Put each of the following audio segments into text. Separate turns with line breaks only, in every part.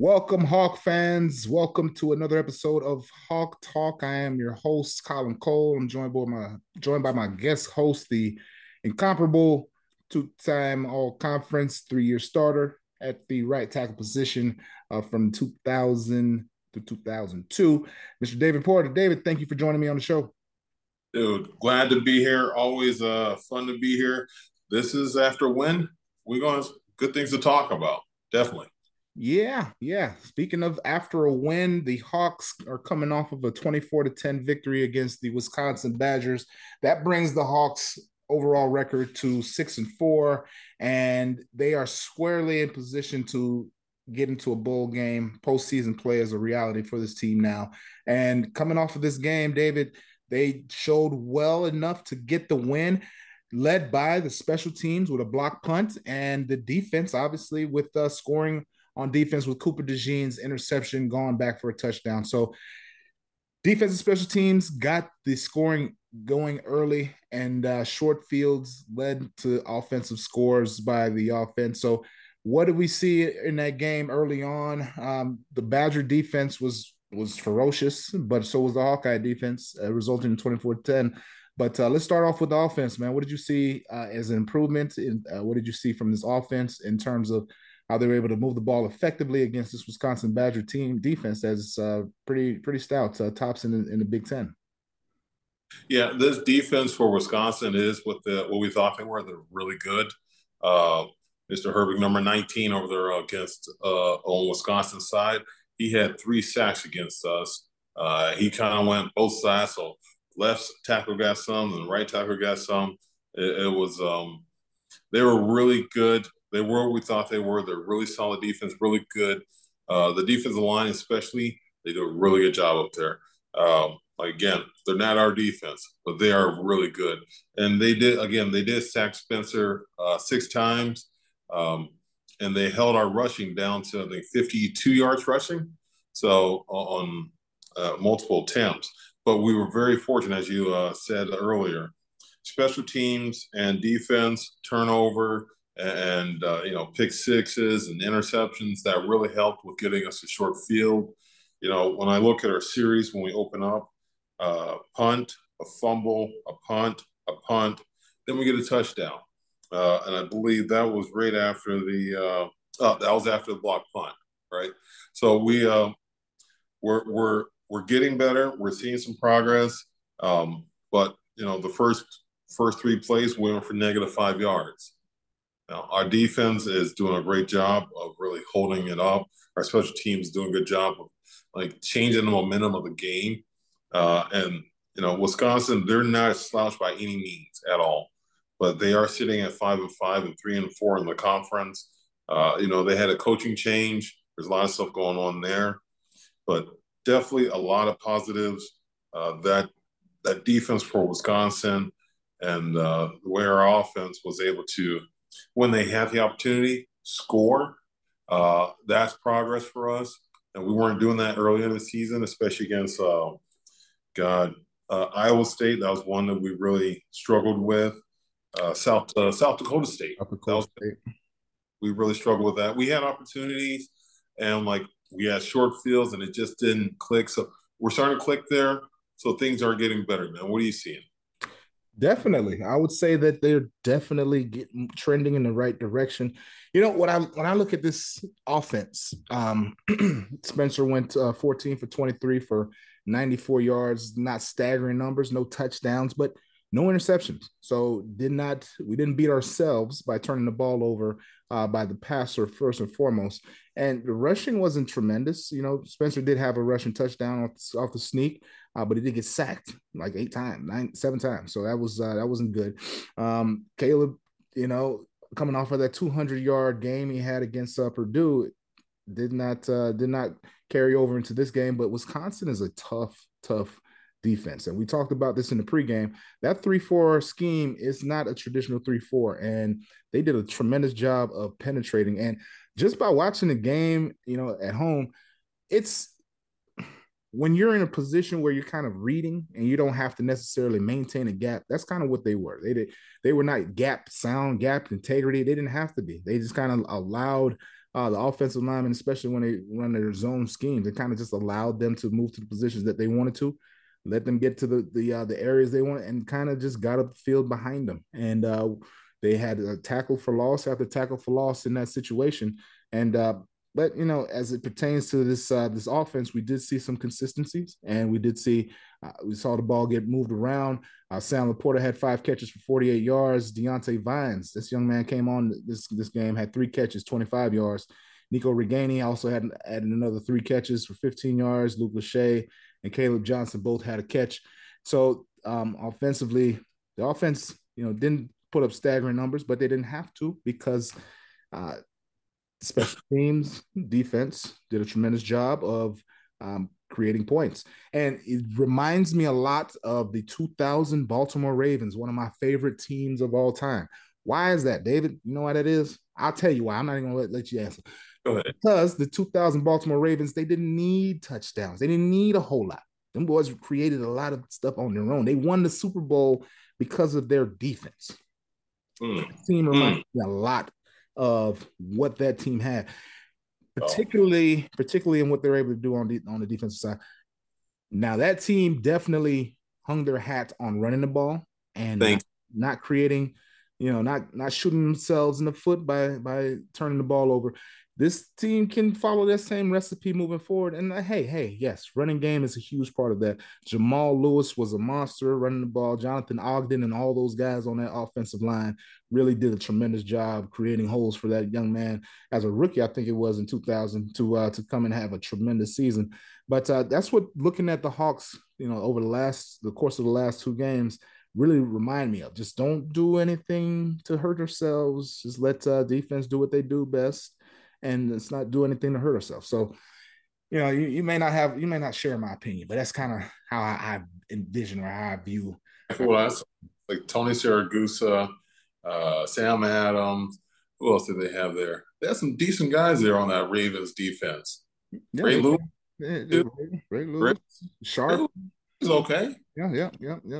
Welcome, Hawk fans. Welcome to another episode of Hawk Talk. I am your host, Colin Cole. I'm joined by my joined by my guest host, the incomparable two-time All-Conference, three-year starter at the right tackle position uh, from 2000 to 2002, Mr. David Porter. David, thank you for joining me on the show.
Dude, glad to be here. Always uh, fun to be here. This is after win. We're going to good things to talk about. Definitely.
Yeah, yeah. Speaking of after a win, the Hawks are coming off of a 24 to 10 victory against the Wisconsin Badgers. That brings the Hawks overall record to 6 and 4 and they are squarely in position to get into a bowl game. Postseason play is a reality for this team now. And coming off of this game, David, they showed well enough to get the win led by the special teams with a block punt and the defense obviously with uh, scoring on defense with Cooper DeJean's interception going back for a touchdown. So defense and special teams got the scoring going early and uh, short fields led to offensive scores by the offense. So what did we see in that game early on? Um, the Badger defense was was ferocious, but so was the Hawkeye defense, uh, resulting in 24-10. But uh, let's start off with the offense, man. What did you see uh, as an improvement? In, uh, what did you see from this offense in terms of how they were able to move the ball effectively against this Wisconsin Badger team defense that's uh, pretty pretty stout, uh, tops in the, in the Big Ten.
Yeah, this defense for Wisconsin is what the what we thought they were. They're really good. Uh, Mr. Herbig, number 19 over there against uh, on Wisconsin side, he had three sacks against us. Uh, he kind of went both sides. So left tackle got some, and right tackle got some. It, it was um, they were really good they were what we thought they were. They're really solid defense, really good. Uh, the defensive line, especially, they do a really good job up there. Um, again, they're not our defense, but they are really good. And they did again, they did sack Spencer uh, six times, um, and they held our rushing down to I think 52 yards rushing. So on uh, multiple attempts, but we were very fortunate, as you uh, said earlier. Special teams and defense turnover and uh, you know pick sixes and interceptions that really helped with getting us a short field. You know, when I look at our series when we open up, uh, punt, a fumble, a punt, a punt, then we get a touchdown, uh, and I believe that was right after the oh, that was after the block punt, right? So we uh, we're we're we're getting better. We're seeing some progress, um, but you know the first first three plays we went for negative five yards now, our defense is doing a great job of really holding it up. Our special teams doing a good job of like changing the momentum of the game. Uh, and you know, Wisconsin, they're not slouched by any means at all, but they are sitting at five and five and three and four in the conference. Uh, you know, they had a coaching change. There's a lot of stuff going on there, but definitely a lot of positives. Uh, that that defense for Wisconsin and uh, the way our offense was able to when they have the opportunity, score. Uh, that's progress for us. And we weren't doing that early in the season, especially against, uh, God, uh, Iowa State. That was one that we really struggled with. Uh, South uh, South Dakota State. South Dakota State. We really struggled with that. We had opportunities, and like we had short fields, and it just didn't click. So we're starting to click there. So things are getting better, man. What are you seeing?
Definitely, I would say that they're definitely getting trending in the right direction. You know, when I when I look at this offense, um, Spencer went uh, 14 for 23 for 94 yards, not staggering numbers, no touchdowns, but no interceptions. So did not we didn't beat ourselves by turning the ball over uh, by the passer first and foremost. And the rushing wasn't tremendous. You know, Spencer did have a rushing touchdown off, off the sneak, uh, but he did get sacked like eight times, nine, seven times. So that was uh, that wasn't good. Um, Kaleb, you know, coming off of that 200 yard game he had against uh, Purdue, did not uh, did not carry over into this game. But Wisconsin is a tough, tough defense. And we talked about this in the pregame. That 3 4 scheme is not a traditional 3 4. And they did a tremendous job of penetrating. And just by watching the game, you know, at home, it's when you're in a position where you're kind of reading and you don't have to necessarily maintain a gap, that's kind of what they were. They did they were not gap sound, gap integrity. They didn't have to be. They just kind of allowed uh, the offensive linemen, especially when they run their zone schemes, it kind of just allowed them to move to the positions that they wanted to, let them get to the the uh, the areas they want, and kind of just got up the field behind them. And uh, they had a tackle for loss after tackle for loss in that situation. And uh, but you know, as it pertains to this uh, this offense, we did see some consistencies, and we did see uh, we saw the ball get moved around. Uh, Sam LaPorta had five catches for 48 yards. Diante Vines, this young man came on this this game, had three catches, 25 yards. Nico Ragaini also had added another three catches for 15 yards. Luke Lachey and Kaleb Johnson both had a catch. So um, offensively, the offense, you know, didn't put up staggering numbers, but they didn't have to because uh, special teams defense did a tremendous job of um, creating points. And it reminds me a lot of the 2000 Baltimore Ravens, one of my favorite teams of all time. Why is that, David? You know why that is? I'll tell you why. I'm not even gonna let, let you answer. Because the 2000 Baltimore Ravens, they didn't need touchdowns. They didn't need a whole lot. Them boys created a lot of stuff on their own. They won the Super Bowl because of their defense. Mm. team reminds mm. me a lot of what that team had, oh. particularly oh. particularly in what they're able to do on the on the defensive side. Now that team definitely hung their hat on running the ball and not, not creating, you know, not not shooting themselves in the foot by by turning the ball over this team can follow that same recipe moving forward. And uh, hey, hey, yes, running game is a huge part of that. Jamal Lewis was a monster running the ball. Jonathan Ogden and all those guys on that offensive line really did a tremendous job creating holes for that young man as a rookie. I think it was in 2000 to uh, to come and have a tremendous season. But uh, that's what looking at the Hawks, you know, over the last the course of the last two games really remind me of. Just don't do anything to hurt ourselves. Just let uh, defense do what they do best and let's not do anything to hurt ourselves. So, you know, you, you may not have, you may not share my opinion, but that's kind of how I, I, envision or how I view.
Well, that's like Tony Siragusa, uh, Sam Adams. Who else did they have there? They had some decent guys there on that Ravens defense. Yeah, Ray Lewis.
Yeah, Ray, Ray Lewis. Ray,
Sharp. Is okay.
Yeah, yeah, yeah, yeah.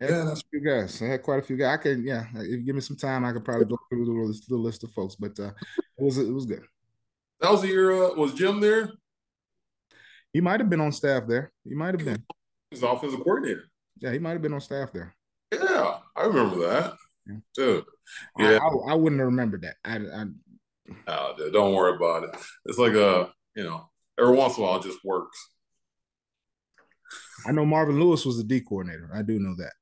Yeah, that's a few guys. I had quite a few guys. I could, yeah. If you give me some time, I could probably go through the list, the list of folks. But uh, it was it was good.
That was the year. Uh, was Jim there?
He might have been on staff there. He might have been.
He's offensive coordinator.
Yeah, he might have been on staff there.
Yeah, I remember that. Yeah. Dude. Yeah,
I, I, I, wouldn't have remembered that. I, I
oh, dude, don't worry about it. It's like a you know, every once in a while it just works.
I know Marvin Lewis was the D coordinator. I do know that.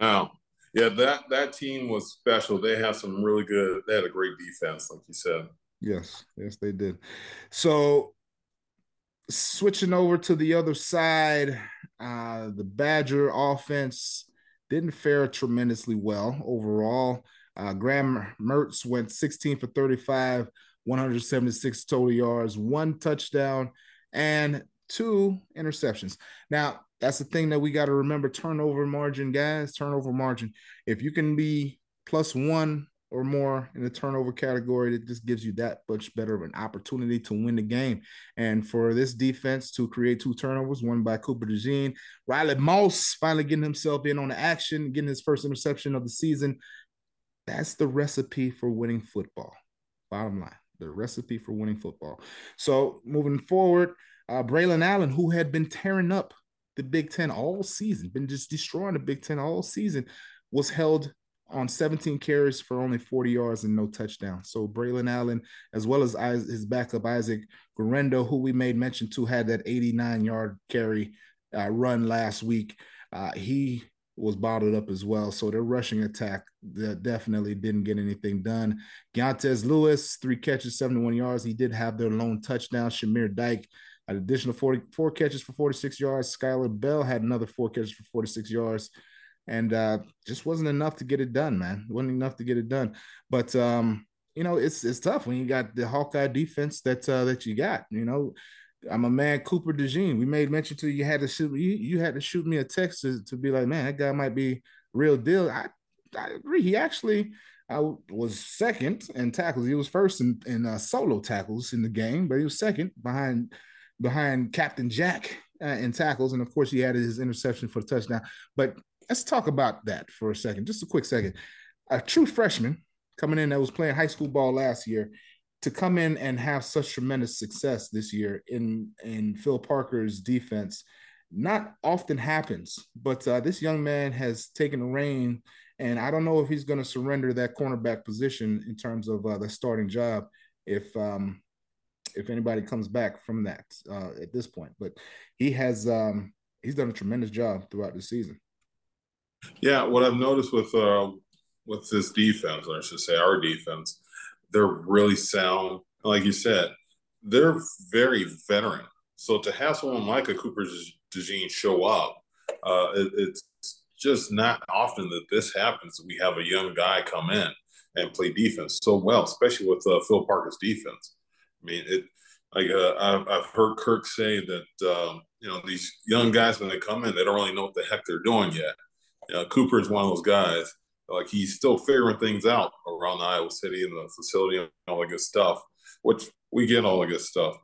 Oh, yeah, that that team was special. They had some really good. They had a great defense, like you said.
Yes, yes, they did. So, switching over to the other side, uh, the Badger offense didn't fare tremendously well overall. Uh, Graham Mertz went 16 for 35, 176 total yards, one touchdown, and two interceptions. Now, that's the thing that we got to remember turnover margin, guys. Turnover margin. If you can be plus one or more in the turnover category, it just gives you that much better of an opportunity to win the game. And for this defense to create two turnovers, one by Cooper DeJean, Riley Moss finally getting himself in on the action, getting his first interception of the season. That's the recipe for winning football. Bottom line, the recipe for winning football. So moving forward, uh, Braylon Allen, who had been tearing up the Big Ten all season, been just destroying the Big Ten all season, was held on 17 carries for only 40 yards and no touchdown. So Braylon Allen, as well as his backup Isaac Guerendo, who we made mention to, had that 89 yard carry uh, run last week. Uh, he was bottled up as well. So their rushing attack that definitely didn't get anything done. Keontez Lewis, three catches, 71 yards. He did have their lone touchdown. Chimere Dike an additional 44 catches for 46 yards. Skyler Bell had another four catches for 46 yards. And uh, just wasn't enough to get it done, man. Wasn't enough to get it done. But um, you know, it's it's tough when you got the Hawkeye defense that uh, that you got. You know, I'm a man, Cooper DeJean. We made mention to you, you had to shoot you, you had to shoot me a text to, to be like, man, that guy might be real deal. I I agree. He actually I was second in tackles. He was first in, in uh, solo tackles in the game, but he was second behind behind Captain Jack uh, in tackles, and of course he added his interception for the touchdown. But let's talk about that for a second, just a quick second. A true freshman coming in that was playing high school ball last year, to come in and have such tremendous success this year in in Phil Parker's defense not often happens. But uh, this young man has taken the reign, and I don't know if he's going to surrender that cornerback position in terms of uh, the starting job if um, if anybody comes back from that uh, at this point. But he has um, he's done a tremendous job throughout the season.
Yeah, what I've noticed with uh, with this defense, or I should say our defense, they're really sound. Like you said, they're very veteran. So to have someone like a Cooper DeJean show up, uh, it, it's just not often that this happens. We have a young guy come in and play defense so well, especially with uh, Phil Parker's defense. I mean, it like uh, I've, I've, heard Kirk say that um, you know these young guys when they come in, they don't really know what the heck they're doing yet. You know, Cooper is one of those guys like he's still figuring things out around Iowa City and the facility and all the good stuff, which we get all the good stuff.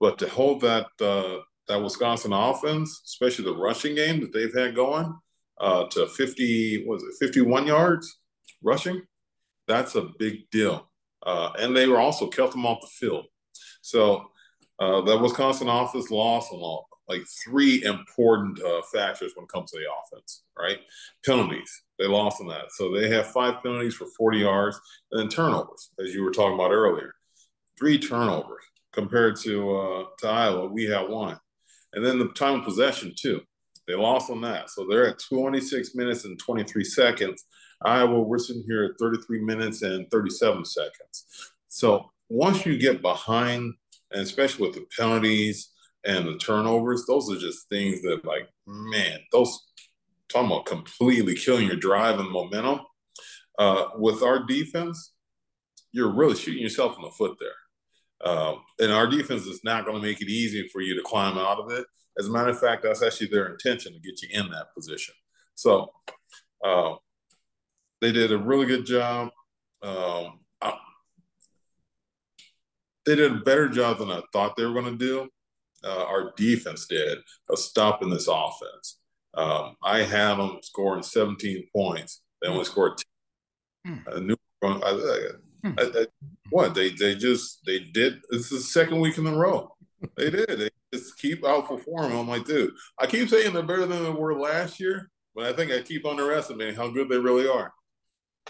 But to hold that uh, that Wisconsin offense, especially the rushing game that they've had going, uh, to 50 was it 51 yards rushing, that's a big deal. Uh, and they were also kept them off the field. So uh, that Wisconsin offense lost on like three important uh, factors when it comes to the offense, right? Penalties, they lost on that. So they have five penalties for 40 yards and then turnovers, as you were talking about earlier. Three turnovers compared to uh, to Iowa, we have one. And then the time of possession, too. They lost on that. So they're at 26 minutes and 23 seconds. Iowa, we're sitting here at 33 minutes and 37 seconds. So once you get behind, and especially with the penalties and the turnovers, those are just things that, like, man, those talking about completely killing your drive and momentum. Uh, with our defense, you're really shooting yourself in the foot there. Um, and our defense is not going to make it easy for you to climb out of it. As a matter of fact, that's actually their intention to get you in that position. So uh, they did a really good job. Um, they did a better job than I thought they were going to do. Uh, our defense did of stopping this offense. Um, I had them scoring 17 points. They only scored 10. Mm. I knew, I, I, I, what they they just they did. This is the second week in a row. They did. They just keep outperforming. I'm like, dude, I keep saying they're better than they were last year, but I think I keep underestimating how good they really are.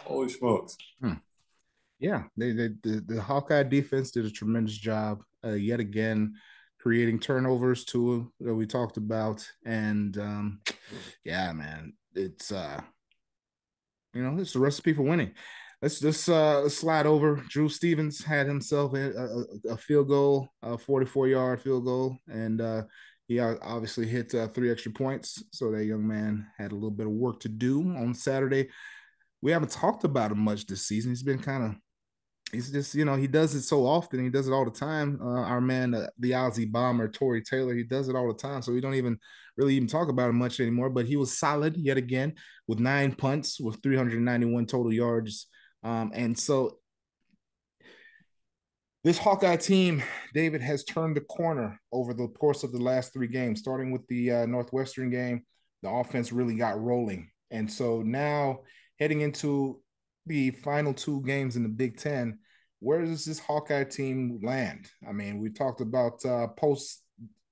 Holy smokes!
Hmm. Yeah, they, they the, the Hawkeye defense did a tremendous job uh, yet again creating turnovers too that we talked about. And um yeah man it's uh you know it's the recipe for winning. Let's just uh slide over. Drew stevens had himself a, a, a field goal a 44 yard field goal. And uh he obviously hit uh, three extra points. So that young man had a little bit of work to do on saturday. We haven't talked about him much this season. He's been kind of he's just you know he does it so often he does it all the time. Uh, our man uh, the aussie bomber tory taylor he does it all the time so we don't even really even talk about him much anymore but he was solid yet again with nine punts with 391 total yards. Um, and so this hawkeye team david has turned the corner over the course of the last three games starting with the uh, northwestern game. The offense really got rolling. And so now heading into the final two games in the Big Ten, where does this Hawkeye team land? I mean, we talked about uh, post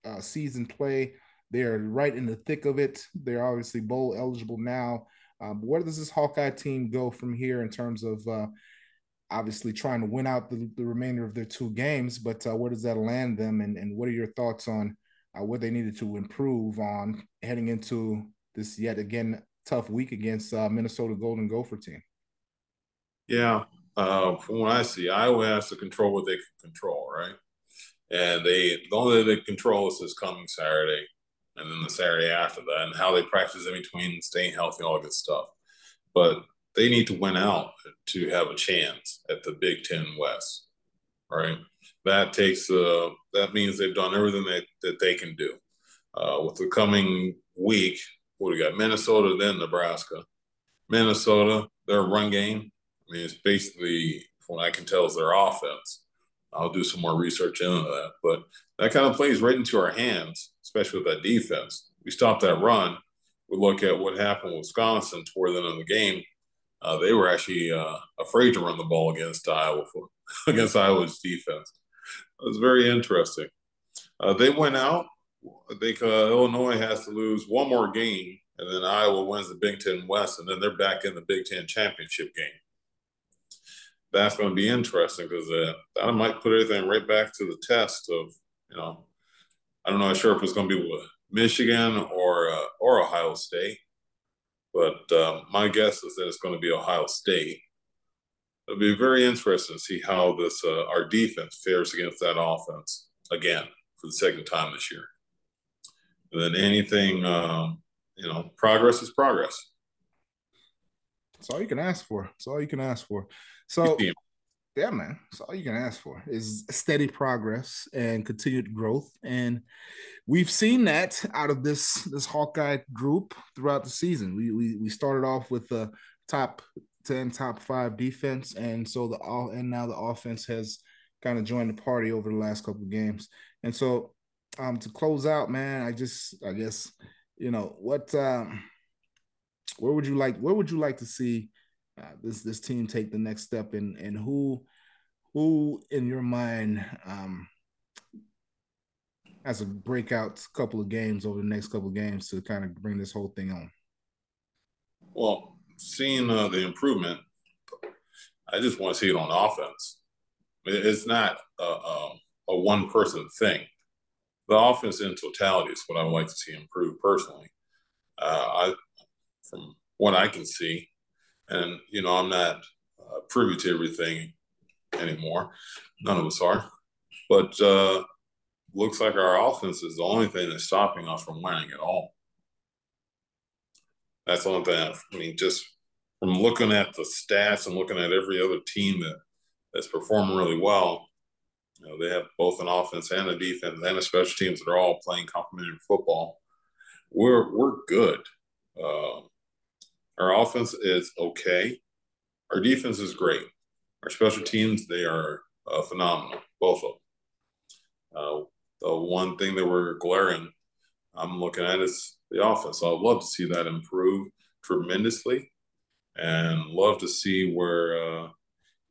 uh, season play. They're right in the thick of it. They're obviously bowl eligible now. Um, where does this Hawkeye team go from here in terms of uh, obviously trying to win out the, the remainder of their two games? But uh, where does that land them? And, and what are your thoughts on uh, what they needed to improve on heading into this yet again tough week against uh, Minnesota Golden Gopher team?
Yeah, uh, from what I see, Iowa has to control what they can control, right? And they the only they control is this coming Saturday, and then the Saturday after that, and how they practice in between, staying healthy, all good stuff. But they need to win out to have a chance at the Big Ten West, right? That takes uh, that means they've done everything that, that they can do. Uh, with the coming week, what do we got? Minnesota, then Nebraska. Minnesota, their run game I mean, it's basically, what I can tell, is their offense. I'll do some more research into that, but that kind of plays right into our hands, especially with that defense. We stop that run. We look at what happened with Wisconsin toward the end of the game. Uh, they were actually uh, afraid to run the ball against Iowa for against Iowa's defense. It was very interesting. Uh, they went out. I think uh, Illinois has to lose one more game, and then Iowa wins the Big Ten West, and then they're back in the Big Ten championship game. That's going to be interesting because uh, might put everything right back to the test of, you know, I don't know, sure if it's going to be with Michigan or uh, or Ohio State, but um, my guess is that it's going to be Ohio State. It'll be very interesting to see how this uh, our defense fares against that offense again for the second time this year. And then anything, um, you know, progress is progress.
That's all you can ask for. That's all you can ask for. So, yeah, man, that's all you can ask for is steady progress and continued growth. And we've seen that out of this this Hawkeye group throughout the season. We we, we started off with the top 10, top five defense, and so the all and now the offense has kind of joined the party over the last couple of games. And so um to close out, man, I just I guess you know what um where would you like where would you like to see uh, this this team take the next step and and who who in your mind um has a breakout couple of games over the next couple of games to kind of bring this whole thing on?
Well seeing uh, the improvement i just want to see it on offense. It's not a, a, a one person thing. The offense in totality is what i would like to see improve personally. Uh, I, from what i can see and, you know, I'm not uh, privy to everything anymore. None of us are. But uh, looks like our offense is the only thing that's stopping us from winning at all. That's the only thing. I mean, just from looking at the stats and looking at every other team that that's performing really well, you know, they have both an offense and a defense and a special teams that are all playing complementary football. We're we're good. Uh, our offense is okay. Our defense is great. Our special teams, they are uh, phenomenal, both of them. Uh, the one thing that we're glaring, I'm looking at is the offense. I'd love to see that improve tremendously and love to see where uh,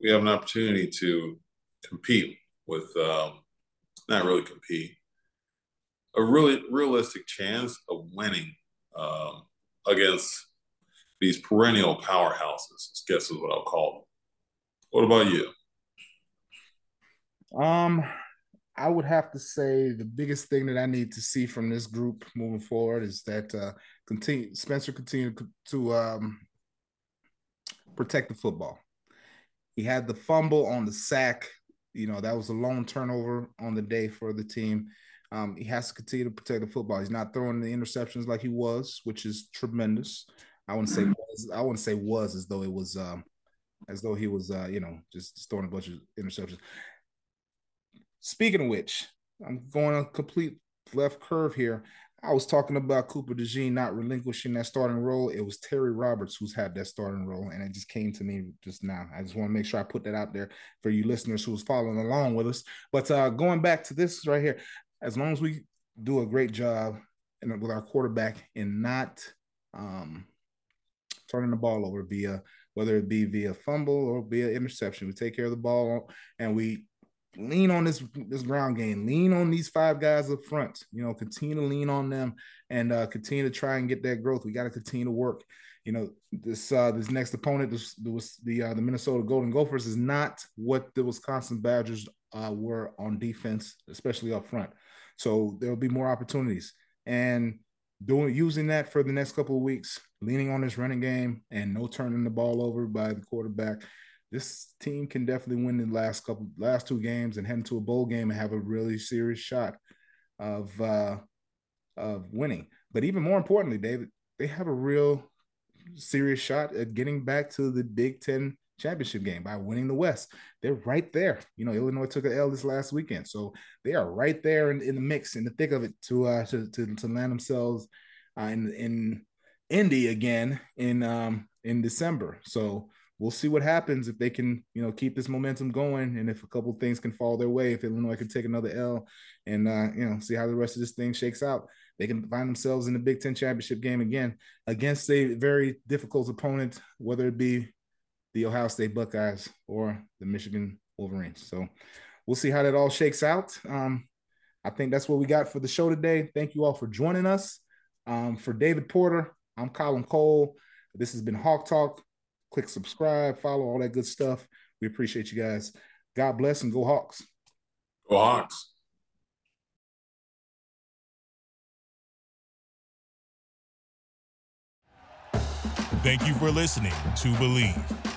we have an opportunity to compete with, um, not really compete, a really realistic chance of winning um, against these perennial powerhouses. I guess is what I'll call them. What about you?
Um, I would have to say the biggest thing that I need to see from this group moving forward is that uh, continue Spencer continue to um, protect the football. He had the fumble on the sack. You know that was a lone turnover on the day for the team. Um, he has to continue to protect the football. He's not throwing the interceptions like he was, which is tremendous. I wouldn't say was, I wouldn't say was as though it was um, as though he was uh, you know just throwing a bunch of interceptions. Speaking of which, I'm going a complete left curve here. I was talking about Cooper DeJean not relinquishing that starting role. It was Terry Roberts who's had that starting role, and it just came to me just now. I just want to make sure I put that out there for you listeners who was following along with us. But uh, going back to this right here, as long as we do a great job and with our quarterback and not um, turning the ball over via whether it be via fumble or via interception. We take care of the ball and we lean on this this ground game, lean on these five guys up front. You know, continue to lean on them and uh, continue to try and get that growth. We got to continue to work. You know, this uh, this next opponent, this, was the uh, the Minnesota Golden Gophers, is not what the Wisconsin Badgers uh, were on defense, especially up front. So there will be more opportunities and doing using that for the next couple of weeks, leaning on this running game and no turning the ball over by the quarterback. This team can definitely win the last couple last two games and head into a bowl game and have a really serious shot of uh of winning. But even more importantly, David, they have a real serious shot at getting back to the Big Ten championship game by winning the West. They're right there. You know, Illinois took an L this last weekend, so they are right there in, in the mix, in the thick of it, to uh, to to, to land themselves uh, in in Indy again in um in December. So we'll see what happens if they can, you know, keep this momentum going, and if a couple things can fall their way, if Illinois can take another L, and uh, you know, see how the rest of this thing shakes out. They can find themselves in the Big Ten championship game again against a very difficult opponent, whether it be the Ohio State Buckeyes or the Michigan Wolverines. So we'll see how that all shakes out. Um, I think that's what we got for the show today. Thank you all for joining us. Um, for David Porter, I'm Colin Cole. This has been Hawk Talk. Click subscribe, follow all that good stuff. We appreciate you guys. God bless and go Hawks.
Go Hawks.
Thank you for listening to Bleav.